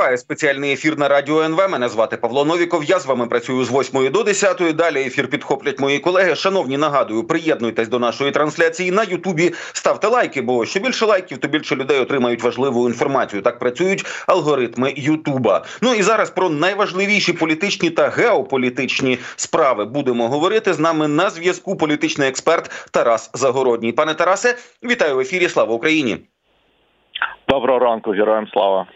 Триває спеціальний ефір на радіо НВ. Мене звати Павло Новіков. Я з вами працюю з 8 до 10. Далі ефір підхоплять мої колеги. Шановні, нагадую, приєднуйтесь до нашої трансляції на Ютубі. Ставте лайки, бо що більше лайків, то більше людей отримають важливу інформацію. Так працюють алгоритми Ютуба. Ну і зараз про найважливіші політичні та геополітичні справи будемо говорити. З нами на зв'язку політичний експерт Тарас Загородній. Пане Тарасе, вітаю в ефірі. Слава Україні. Доброго ранку, героям слава.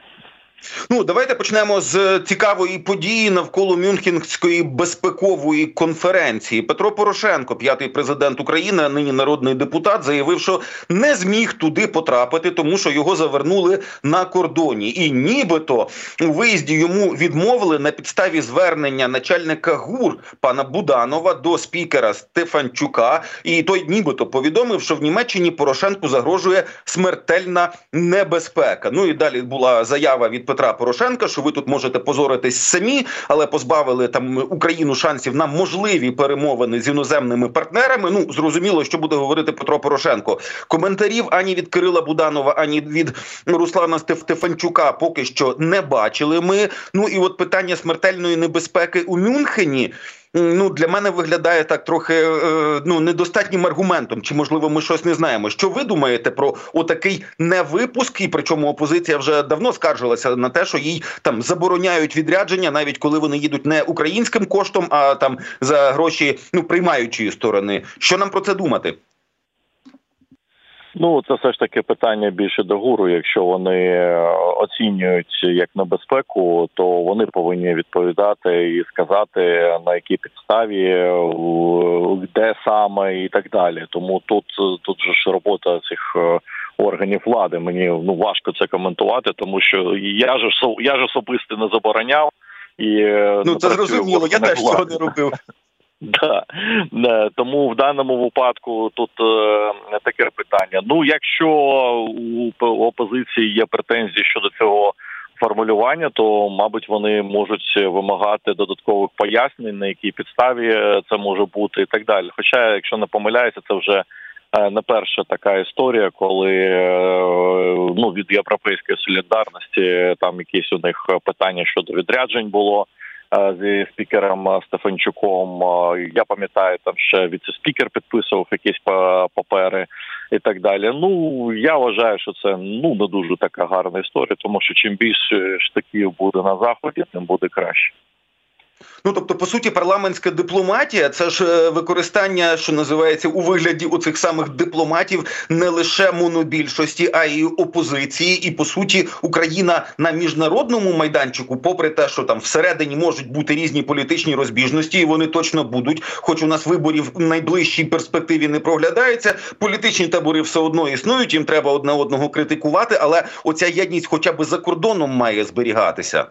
Ну, давайте почнемо з цікавої події навколо Мюнхенської безпекової конференції. Петро Порошенко, п'ятий президент України, а нині народний депутат, заявив, що не зміг туди потрапити, тому що його завернули на кордоні, і нібито у виїзді йому відмовили на підставі звернення начальника ГУР пана Буданова до спікера Стефанчука. І той, нібито, повідомив, що в Німеччині Порошенку загрожує смертельна небезпека. Ну і далі була заява від Петра Порошенка, що ви тут можете позоритись самі, але позбавили там Україну шансів на можливі перемовини з іноземними партнерами. Ну зрозуміло, що буде говорити Петро Порошенко. Коментарів ані від Кирила Буданова, ані від Руслана Стефанчука поки що не бачили. Ми ну і от питання смертельної небезпеки у Мюнхені ну для мене виглядає так трохи е, ну недостатнім аргументом. Чи можливо ми щось не знаємо? Що ви думаєте про отакий невипуск? І причому опозиція вже давно скаржилася на те, що їй там забороняють відрядження, навіть коли вони їдуть не українським коштом, а там за гроші ну приймаючої сторони. Що нам про це думати? Ну, це все ж таки питання більше до гуру. Якщо вони е, оцінюють як небезпеку, то вони повинні відповідати і сказати на якій підставі, де саме і так далі. Тому тут тут же ж робота цих е, органів влади. Мені ну важко це коментувати, тому що я ж я ж особисто не забороняв і е, ну це зрозуміло. Я теж цього не робив. Да. Тому в даному випадку тут е, таке питання. Ну, якщо у опозиції є претензії щодо цього формулювання, то мабуть вони можуть вимагати додаткових пояснень, на якій підставі це може бути, і так далі. Хоча, якщо не помиляюся, це вже е, не перша така історія, коли е, ну від європейської солідарності там якісь у них питання щодо відряджень було. Е, зі спікером е, Стефанчуком. Е, я пам'ятаю, там ще віце-спікер підписував якісь папери і так далі. Ну я вважаю, що це ну не дуже така гарна історія, тому що чим більше штаків буде на заході, тим буде краще. Ну тобто, по суті, парламентська дипломатія це ж е, використання, що називається у вигляді оцих самих дипломатів, не лише монобільшості, а й опозиції. І по суті, Україна на міжнародному майданчику, попри те, що там всередині можуть бути різні політичні розбіжності, і вони точно будуть. Хоч у нас виборів в найближчій перспективі не проглядається. Політичні табори все одно існують. Їм треба одне одного критикувати, але оця єдність, хоча б за кордоном, має зберігатися.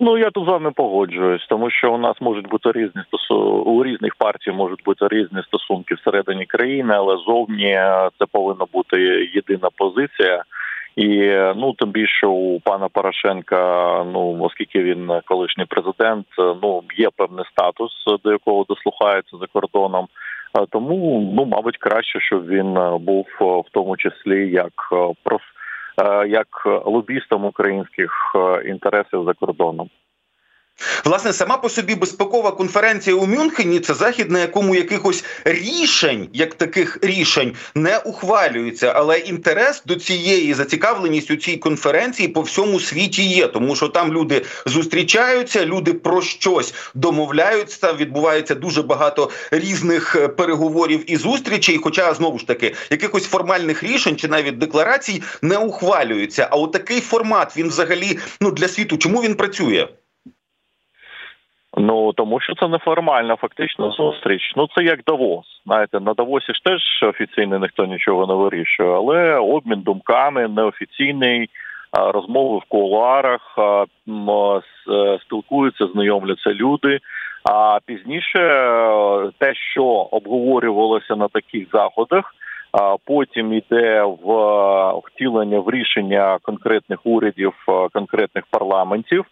Ну я тут з вами погоджуюсь, тому що у нас можуть бути різні стосунки, у різних партій можуть бути різні стосунки всередині країни, але зовні е, це повинна бути єдина позиція. І ну тим більше у пана Порошенка, ну оскільки він колишній президент, ну є певний статус, до якого дослухається за кордоном. Тому ну мабуть краще, щоб він був в тому числі як проф як лобістом українських інтересів за кордоном. Власне, сама по собі безпекова конференція у Мюнхені це захід, на якому якихось рішень, як таких рішень, не ухвалюється. Але інтерес до цієї зацікавленість у цій конференції по всьому світі є, тому що там люди зустрічаються, люди про щось домовляються. Відбувається дуже багато різних е, переговорів і зустрічей. Хоча знову ж таки якихось формальних рішень чи навіть декларацій не ухвалюється. А от такий формат він взагалі ну для світу, чому він працює? Ну тому що це неформальна фактично зустріч. Ну це як Давос. Знаєте, на Давосі ж теж офіційно ніхто нічого не вирішує, але обмін думками неофіційний. Розмови в кулуарах, спілкуються, знайомляться люди. А пізніше е, те, що обговорювалося на таких заходах, потім йде в втілення в рішення конкретних урядів, е, конкретних парламентів.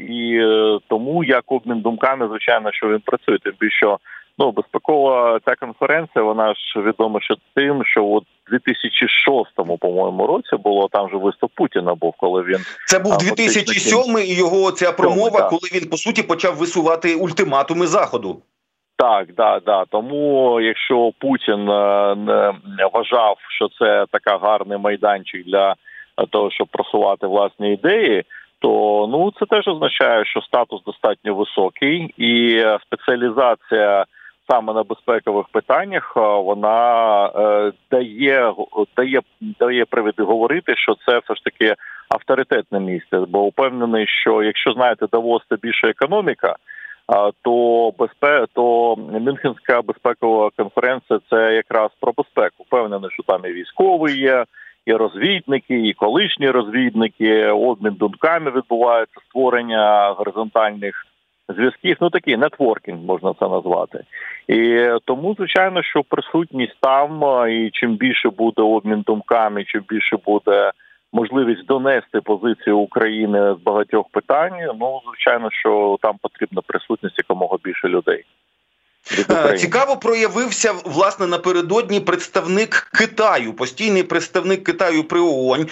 І е, тому як обмін думками, звичайно, що він працює. Тим більше Ну, безпекова ця конференція, вона ж відома ще тим, що от 2006 по-моєму році було там же виступ Путіна. Був коли він це був 2007 і його ця промова, так. коли він по суті почав висувати ультиматуми заходу. Так, да, да. Тому якщо Путін е, не вважав, що це така гарний майданчик для того, щоб просувати власні ідеї, то ну це теж означає, що статус достатньо високий, і спеціалізація саме на безпекових питаннях вона е, дає дає дає привід говорити, що це все ж таки авторитетне місце. Бо упевнений, що якщо знаєте, Давос це більше економіка. То безпе... то Мюнхенська безпекова конференція це якраз про безпеку. Впевнений, що там і військовий є, і розвідники, і колишні розвідники, обмін думками відбувається створення горизонтальних зв'язків. Ну такий нетворкінг можна це назвати. І тому, звичайно, що присутність там, і чим більше буде обмін думками, чим більше буде можливість донести позицію України з багатьох питань. Ну звичайно, що там потрібна присутність якомога більше людей. Е, цікаво проявився власне напередодні представник Китаю, постійний представник Китаю при ООН,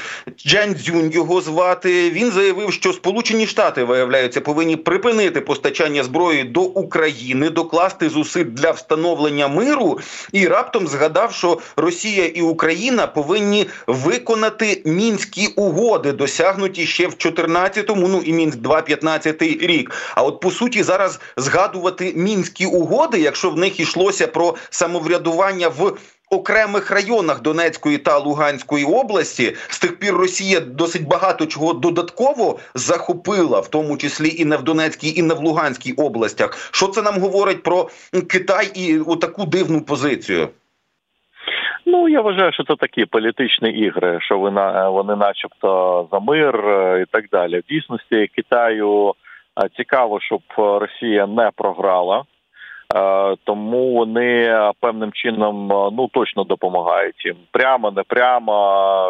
Джан Цзюнь його звати. Він заявив, що Сполучені Штати виявляються повинні припинити постачання зброї до України, докласти зусиль для встановлення миру, і раптом згадав, що Росія і Україна повинні виконати мінські угоди, досягнуті ще в 14-му, ну і мінськ 2-15 рік. А от по суті зараз згадувати мінські угоди якщо в них йшлося про самоврядування в окремих районах Донецької та Луганської області, з тих пір Росія досить багато чого додатково захопила, в тому числі і не в Донецькій, і не в Луганській областях. Що це нам говорить про Китай і таку дивну позицію? Ну я вважаю, що це такі політичні ігри, що вони, вони, начебто, за мир е, і так далі. В дійсності Китаю е, цікаво, щоб Росія не програла. Е, тому вони певним чином е, ну точно допомагають їм прямо, не прямо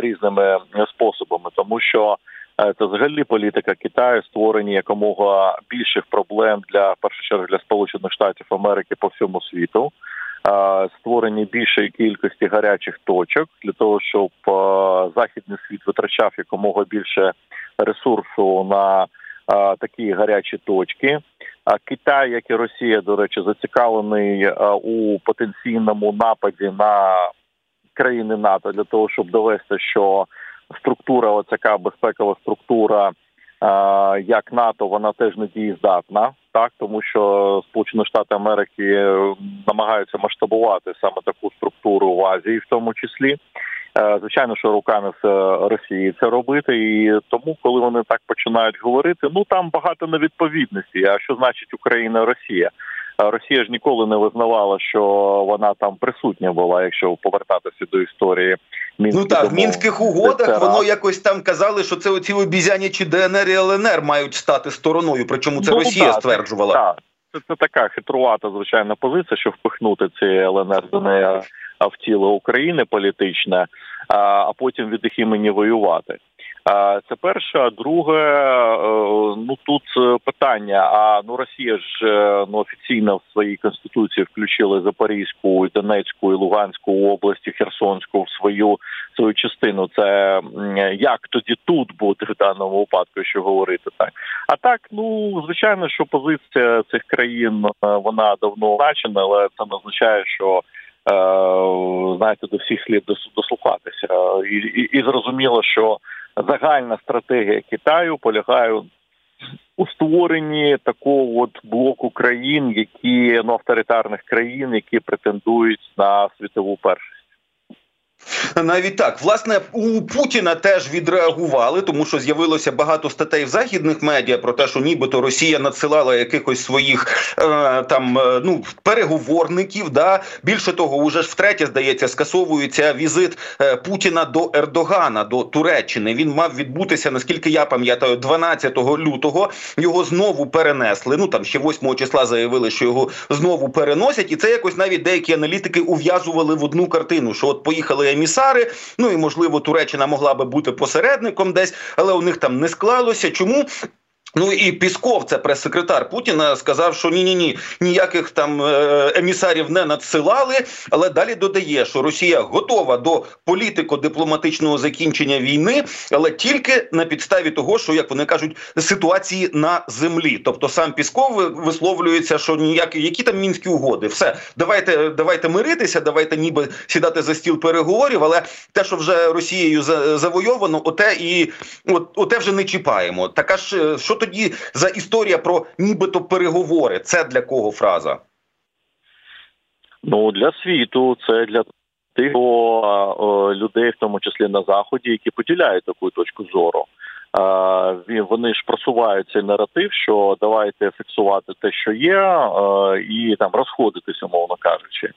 різними способами, тому що е, це взагалі політика Китаю створені якомога більших проблем для першу чергу для Сполучених Штатів Америки по всьому світу. Створені більшої кількості гарячих точок для того, щоб західний світ витрачав якомога більше ресурсу на такі гарячі точки. Китай, як і Росія, до речі, зацікавлений у потенційному нападі на країни НАТО для того, щоб довести, що структура, оцяка безпекова структура, як НАТО, вона теж не дієздатна, так тому що Сполучені Штати Америки намагаються масштабувати саме таку структуру в Азії, в тому числі. Е, звичайно, що руками з Росії це робити, і тому, коли вони так починають говорити, ну там багато невідповідності. А що значить Україна, Росія? Росія ж ніколи не визнавала, що вона там присутня була, якщо повертатися до історії Мінських Ну так в мінських угодах це воно якось там казали, що це оці обізяні чи ДНР і ЛНР мають стати стороною. Причому це ну, Росія так, стверджувала. Так, це, це така хитрувата звичайна позиція, що впихнути ці ЛНР ДНР в тіло України політичне, а потім від їх імені воювати. Це перше, а друге, е, ну тут е, питання. А ну Росія ж е, ну офіційно в своїй конституції включила Запорізьку, Донецьку і Луганську області, Херсонську в свою свою частину. Це як тоді тут бути в даному випадку, що говорити так. А так, ну звичайно, що позиція цих країн вона давно значена, але це не означає, що. Знаєте, до всіх слід дослухатися, і, і, і зрозуміло, що загальна стратегія Китаю полягає у створенні такого от блоку країн, які ну авторитарних країн, які претендують на світову першість. Навіть так, власне, у Путіна теж відреагували, тому що з'явилося багато статей в західних медіа про те, що нібито Росія надсилала якихось своїх е, там е, ну переговорників. Да більше того, уже ж втретє здається, скасовується візит е, Путіна до Ердогана до Туреччини. Він мав відбутися, наскільки я пам'ятаю, 12 лютого. Його знову перенесли. Ну там ще 8 числа заявили, що його знову переносять, і це якось навіть деякі аналітики ув'язували в одну картину, що от поїхали емісари. Ну і можливо Туреччина могла би бути посередником десь, але у них там не склалося. Чому? Ну і Пісков, це прес-секретар Путіна, сказав, що ні, ні, ні, ніяких там е, емісарів не надсилали. Але далі додає, що Росія готова до політико-дипломатичного закінчення війни, але тільки на підставі того, що як вони кажуть, ситуації на землі. Тобто сам Пісков висловлюється, що ніякі які там мінські угоди, все давайте, давайте миритися, давайте ніби сідати за стіл переговорів. Але те, що вже Росією завойовано, оте і от, оте вже не чіпаємо. Така ж що тоді за історія про нібито переговори? Це для кого фраза? Ну для світу, це для тих людей, в тому числі на заході, які поділяють таку точку зору. Вони ж просувають цей наратив, що давайте фіксувати те, що є, і там розходитися, умовно кажучи.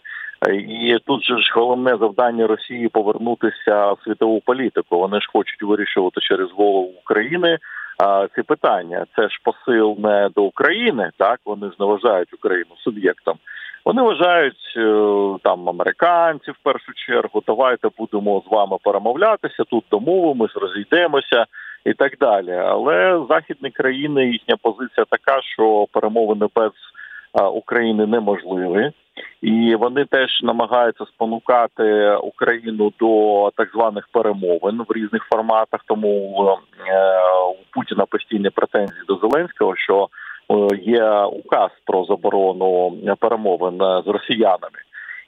І тут же ж головне завдання Росії повернутися в світову політику. Вони ж хочуть вирішувати через голову України ці питання. Це ж посил не до України, так вони ж не вважають Україну суб'єктом. Вони вважають е, там американців в першу чергу. Давайте будемо з вами перемовлятися. Тут домовимось, розійдемося і так далі. Але західні країни їхня позиція така, що перемовини без України неможливі, і вони теж намагаються спонукати Україну до так званих перемовин в різних форматах. Тому е, у Путіна постійні претензії до Зеленського, що е, є указ про заборону перемовин з росіянами.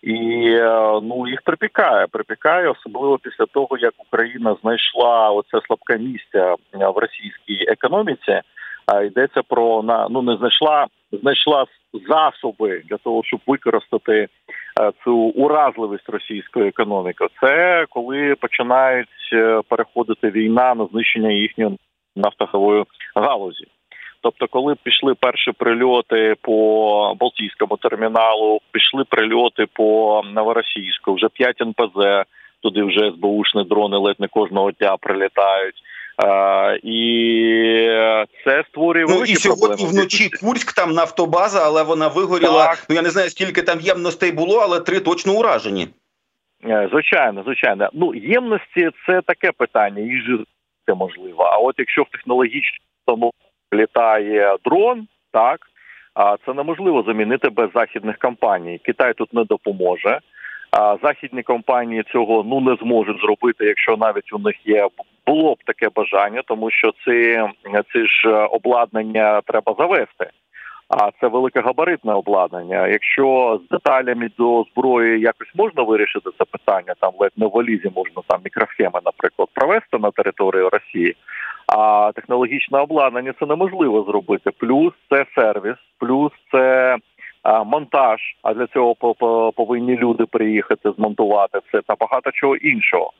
І е, ну їх припікає, припікає, особливо після того, як Україна знайшла оце слабке місце в російській економіці. А йдеться про на ну не знайшла, знайшла засоби для того, щоб використати е, цю уразливість російської економіки. Це коли починають е, переходити війна на знищення їхньої нафтохової галузі. Тобто, коли пішли перші прильоти по Балтійському терміналу, пішли прильоти по Новоросійську, вже 5 НПЗ, туди вже СБУшні дрони ледь не кожного дня прилітають. А, І це створює ну, і сьогодні проблеми. вночі Курськ, там нафтобаза, але вона вигоріла. Так. Ну я не знаю, скільки там ємностей було, але три точно уражені. Е, звичайно, звичайно. Ну ємності це таке питання, їх це можливо. А от якщо в технологічному літає дрон, так а це неможливо замінити без західних компаній. Китай тут не допоможе. А західні компанії цього ну не зможуть зробити, якщо навіть у них є було б таке бажання, тому що ці, ці ж обладнання треба завести. А це великогабаритне обладнання. Якщо з деталями до зброї якось можна вирішити це питання, там ледь не валізі можна там мікросхеми, наприклад, провести на території Росії, а технологічне обладнання це неможливо зробити. Плюс це сервіс, плюс це монтаж. А для цього повинні люди приїхати змонтувати це та багато чого іншого.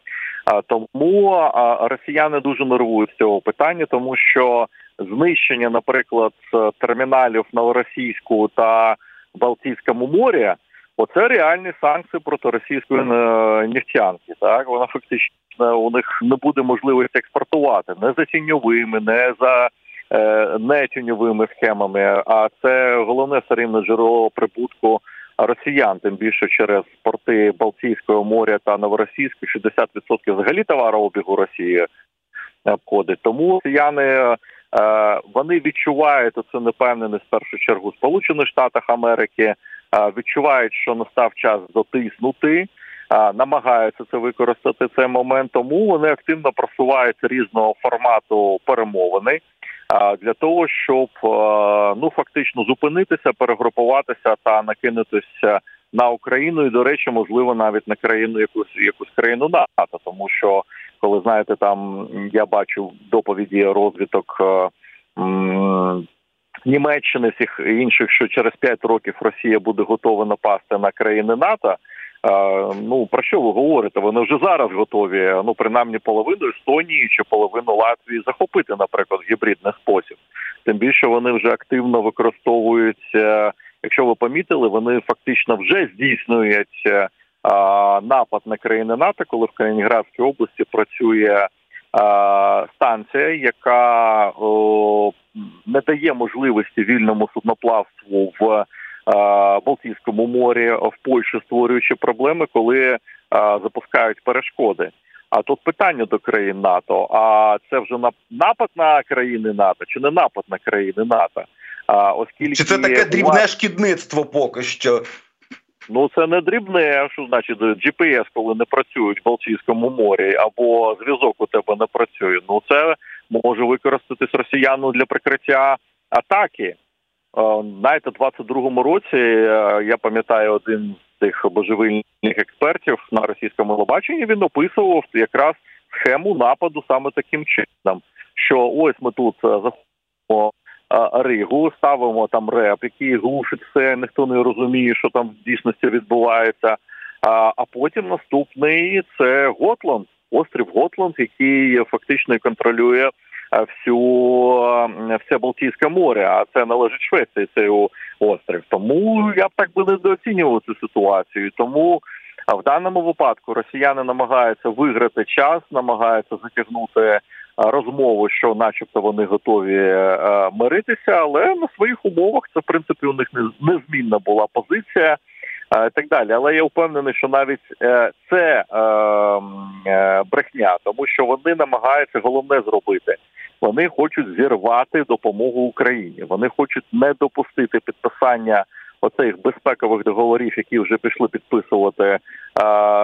Тому росіяни дуже нервують з цього питання, тому що знищення, наприклад, терміналів Новоросійську та Балтійському морі, оце реальні санкції проти російської е, нефтянки. Так вона фактично у них не буде можливості експортувати не за тіньовими, не за е, не тіньовими схемами. А це головне все рівно джерело прибутку росіян, тим більше через порти Балтійського моря та Новоросійську, 60% взагалі товарообігу Росії обходить. Тому росіяни е, вони відчувають це непевненість в першу чергу Сполучених Штатах Америки, е, відчувають, що настав час дотиснути. Намагаються це використати цей момент, тому вони активно просувають різного формату перемовини для того, щоб ну фактично зупинитися, перегрупуватися та накинутися на Україну, і до речі, можливо, навіть на країну якусь якусь країну НАТО, тому що коли знаєте, там я бачу доповіді розвиток. Німеччини всіх інших, що через 5 років Росія буде готова напасти на країни НАТО. Ну про що ви говорите? Вони вже зараз готові. Ну принаймні половину Естонії чи половину Латвії захопити, наприклад, в гібридний спосіб. Тим більше вони вже активно використовують. Якщо ви помітили, вони фактично вже здійснюють напад на країни НАТО, коли в Калінінградській області працює станція, яка не дає можливості вільному судноплавству в Балтійському морі в Польщі, створюючи проблеми, коли запускають перешкоди. А тут питання до країн НАТО: а це вже напад на країни НАТО чи не напад на країни НАТО? А оскільки чи це таке дрібне шкідництво поки що? Ну це не дрібне, що значить GPS, коли не працюють в Балтійському морі, або зв'язок у тебе не працює. Ну це може використатись росіяну для прикриття атаки. Е, знаєте, в 22-му році е, я пам'ятаю один з тих божевільних експертів на російському телебаченні, Він описував якраз схему нападу саме таким чином, що ось ми тут е, заходимо Ригу, ставимо там реп, який глушить все, ніхто не розуміє, що там в дійсності відбувається. А потім наступний це Готланд, острів Готланд, який фактично контролює всю все Балтійське море. А це належить Швеції. Цей острів. Тому я б так би недооцінював цю ситуацію. Тому в даному випадку росіяни намагаються виграти час, намагаються затягнути розмову, що, начебто, вони готові е, миритися, але на своїх умовах це в принципі у них незмінна була позиція. Е, і так далі, але я впевнений, що навіть е, це брехня, тому що вони намагаються головне зробити. Вони хочуть зірвати допомогу Україні. Вони хочуть не допустити підписання оцих безпекових договорів, які вже пішли підписувати е,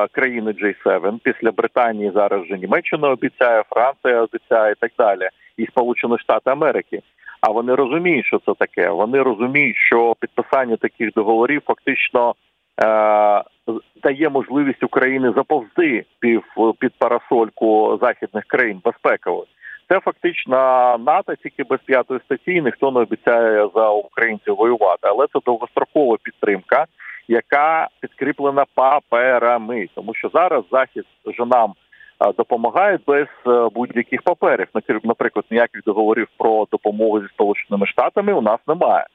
країни G7. після Британії зараз вже Німеччина обіцяє, Франція обіцяє і так далі, і Сполучені Штати Америки. А вони розуміють, що це таке. Вони розуміють, що підписання таких договорів фактично е, дає можливість Україні заповзти пів під парасольку західних країн безпекових. Це фактично НАТО тільки без п'ятої статті. Ніхто не обіцяє за українців воювати, але це довгострокова підтримка, яка підкріплена паперами, тому що зараз захід вже нам допомагає без е, будь-яких паперів. наприклад, ніяких договорів про допомогу зі сполученими штатами у нас немає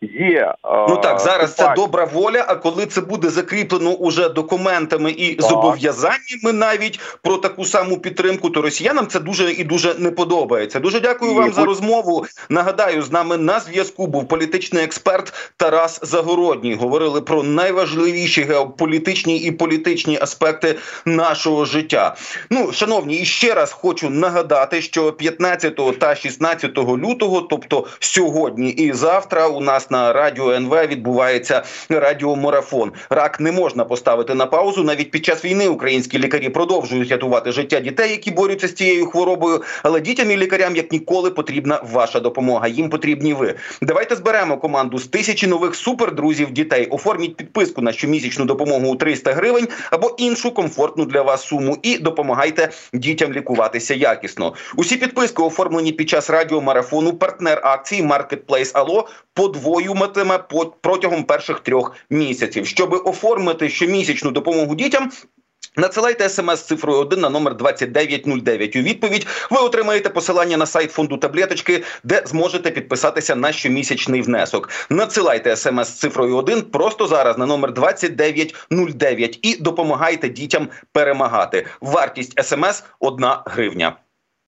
є ну так зараз це добра воля. А коли це буде закріплено уже документами і так. зобов'язаннями, навіть про таку саму підтримку, то росіянам це дуже і дуже не подобається. Дуже дякую і, вам будь... за розмову. Нагадаю, з нами на зв'язку був політичний експерт Тарас Загородній. Говорили про найважливіші геополітичні і політичні аспекти нашого життя. Ну, шановні, і ще раз хочу нагадати, що 15 та 16 лютого, тобто сьогодні і завтра, у нас на радіо НВ відбувається радіомарафон. Рак не можна поставити на паузу. Навіть під час війни українські лікарі продовжують рятувати життя дітей, які борються з цією хворобою. Але дітям і лікарям як ніколи потрібна ваша допомога. Їм потрібні ви. Давайте зберемо команду з тисячі нових супердрузів дітей. Оформіть підписку на щомісячну допомогу у 300 гривень або іншу комфортну для вас суму. І допомагайте дітям лікуватися якісно. Усі підписки оформлені під час радіомарафону. Партнер акції Marketplace Ало подвоює воюватиме протягом перших трьох місяців, щоб оформити щомісячну допомогу дітям. Надсилайте смс цифрою 1 на номер 2909. У відповідь ви отримаєте посилання на сайт фонду таблеточки, де зможете підписатися на щомісячний внесок. Надсилайте смс цифрою 1 просто зараз на номер 2909 і допомагайте дітям перемагати. Вартість смс 1 гривня.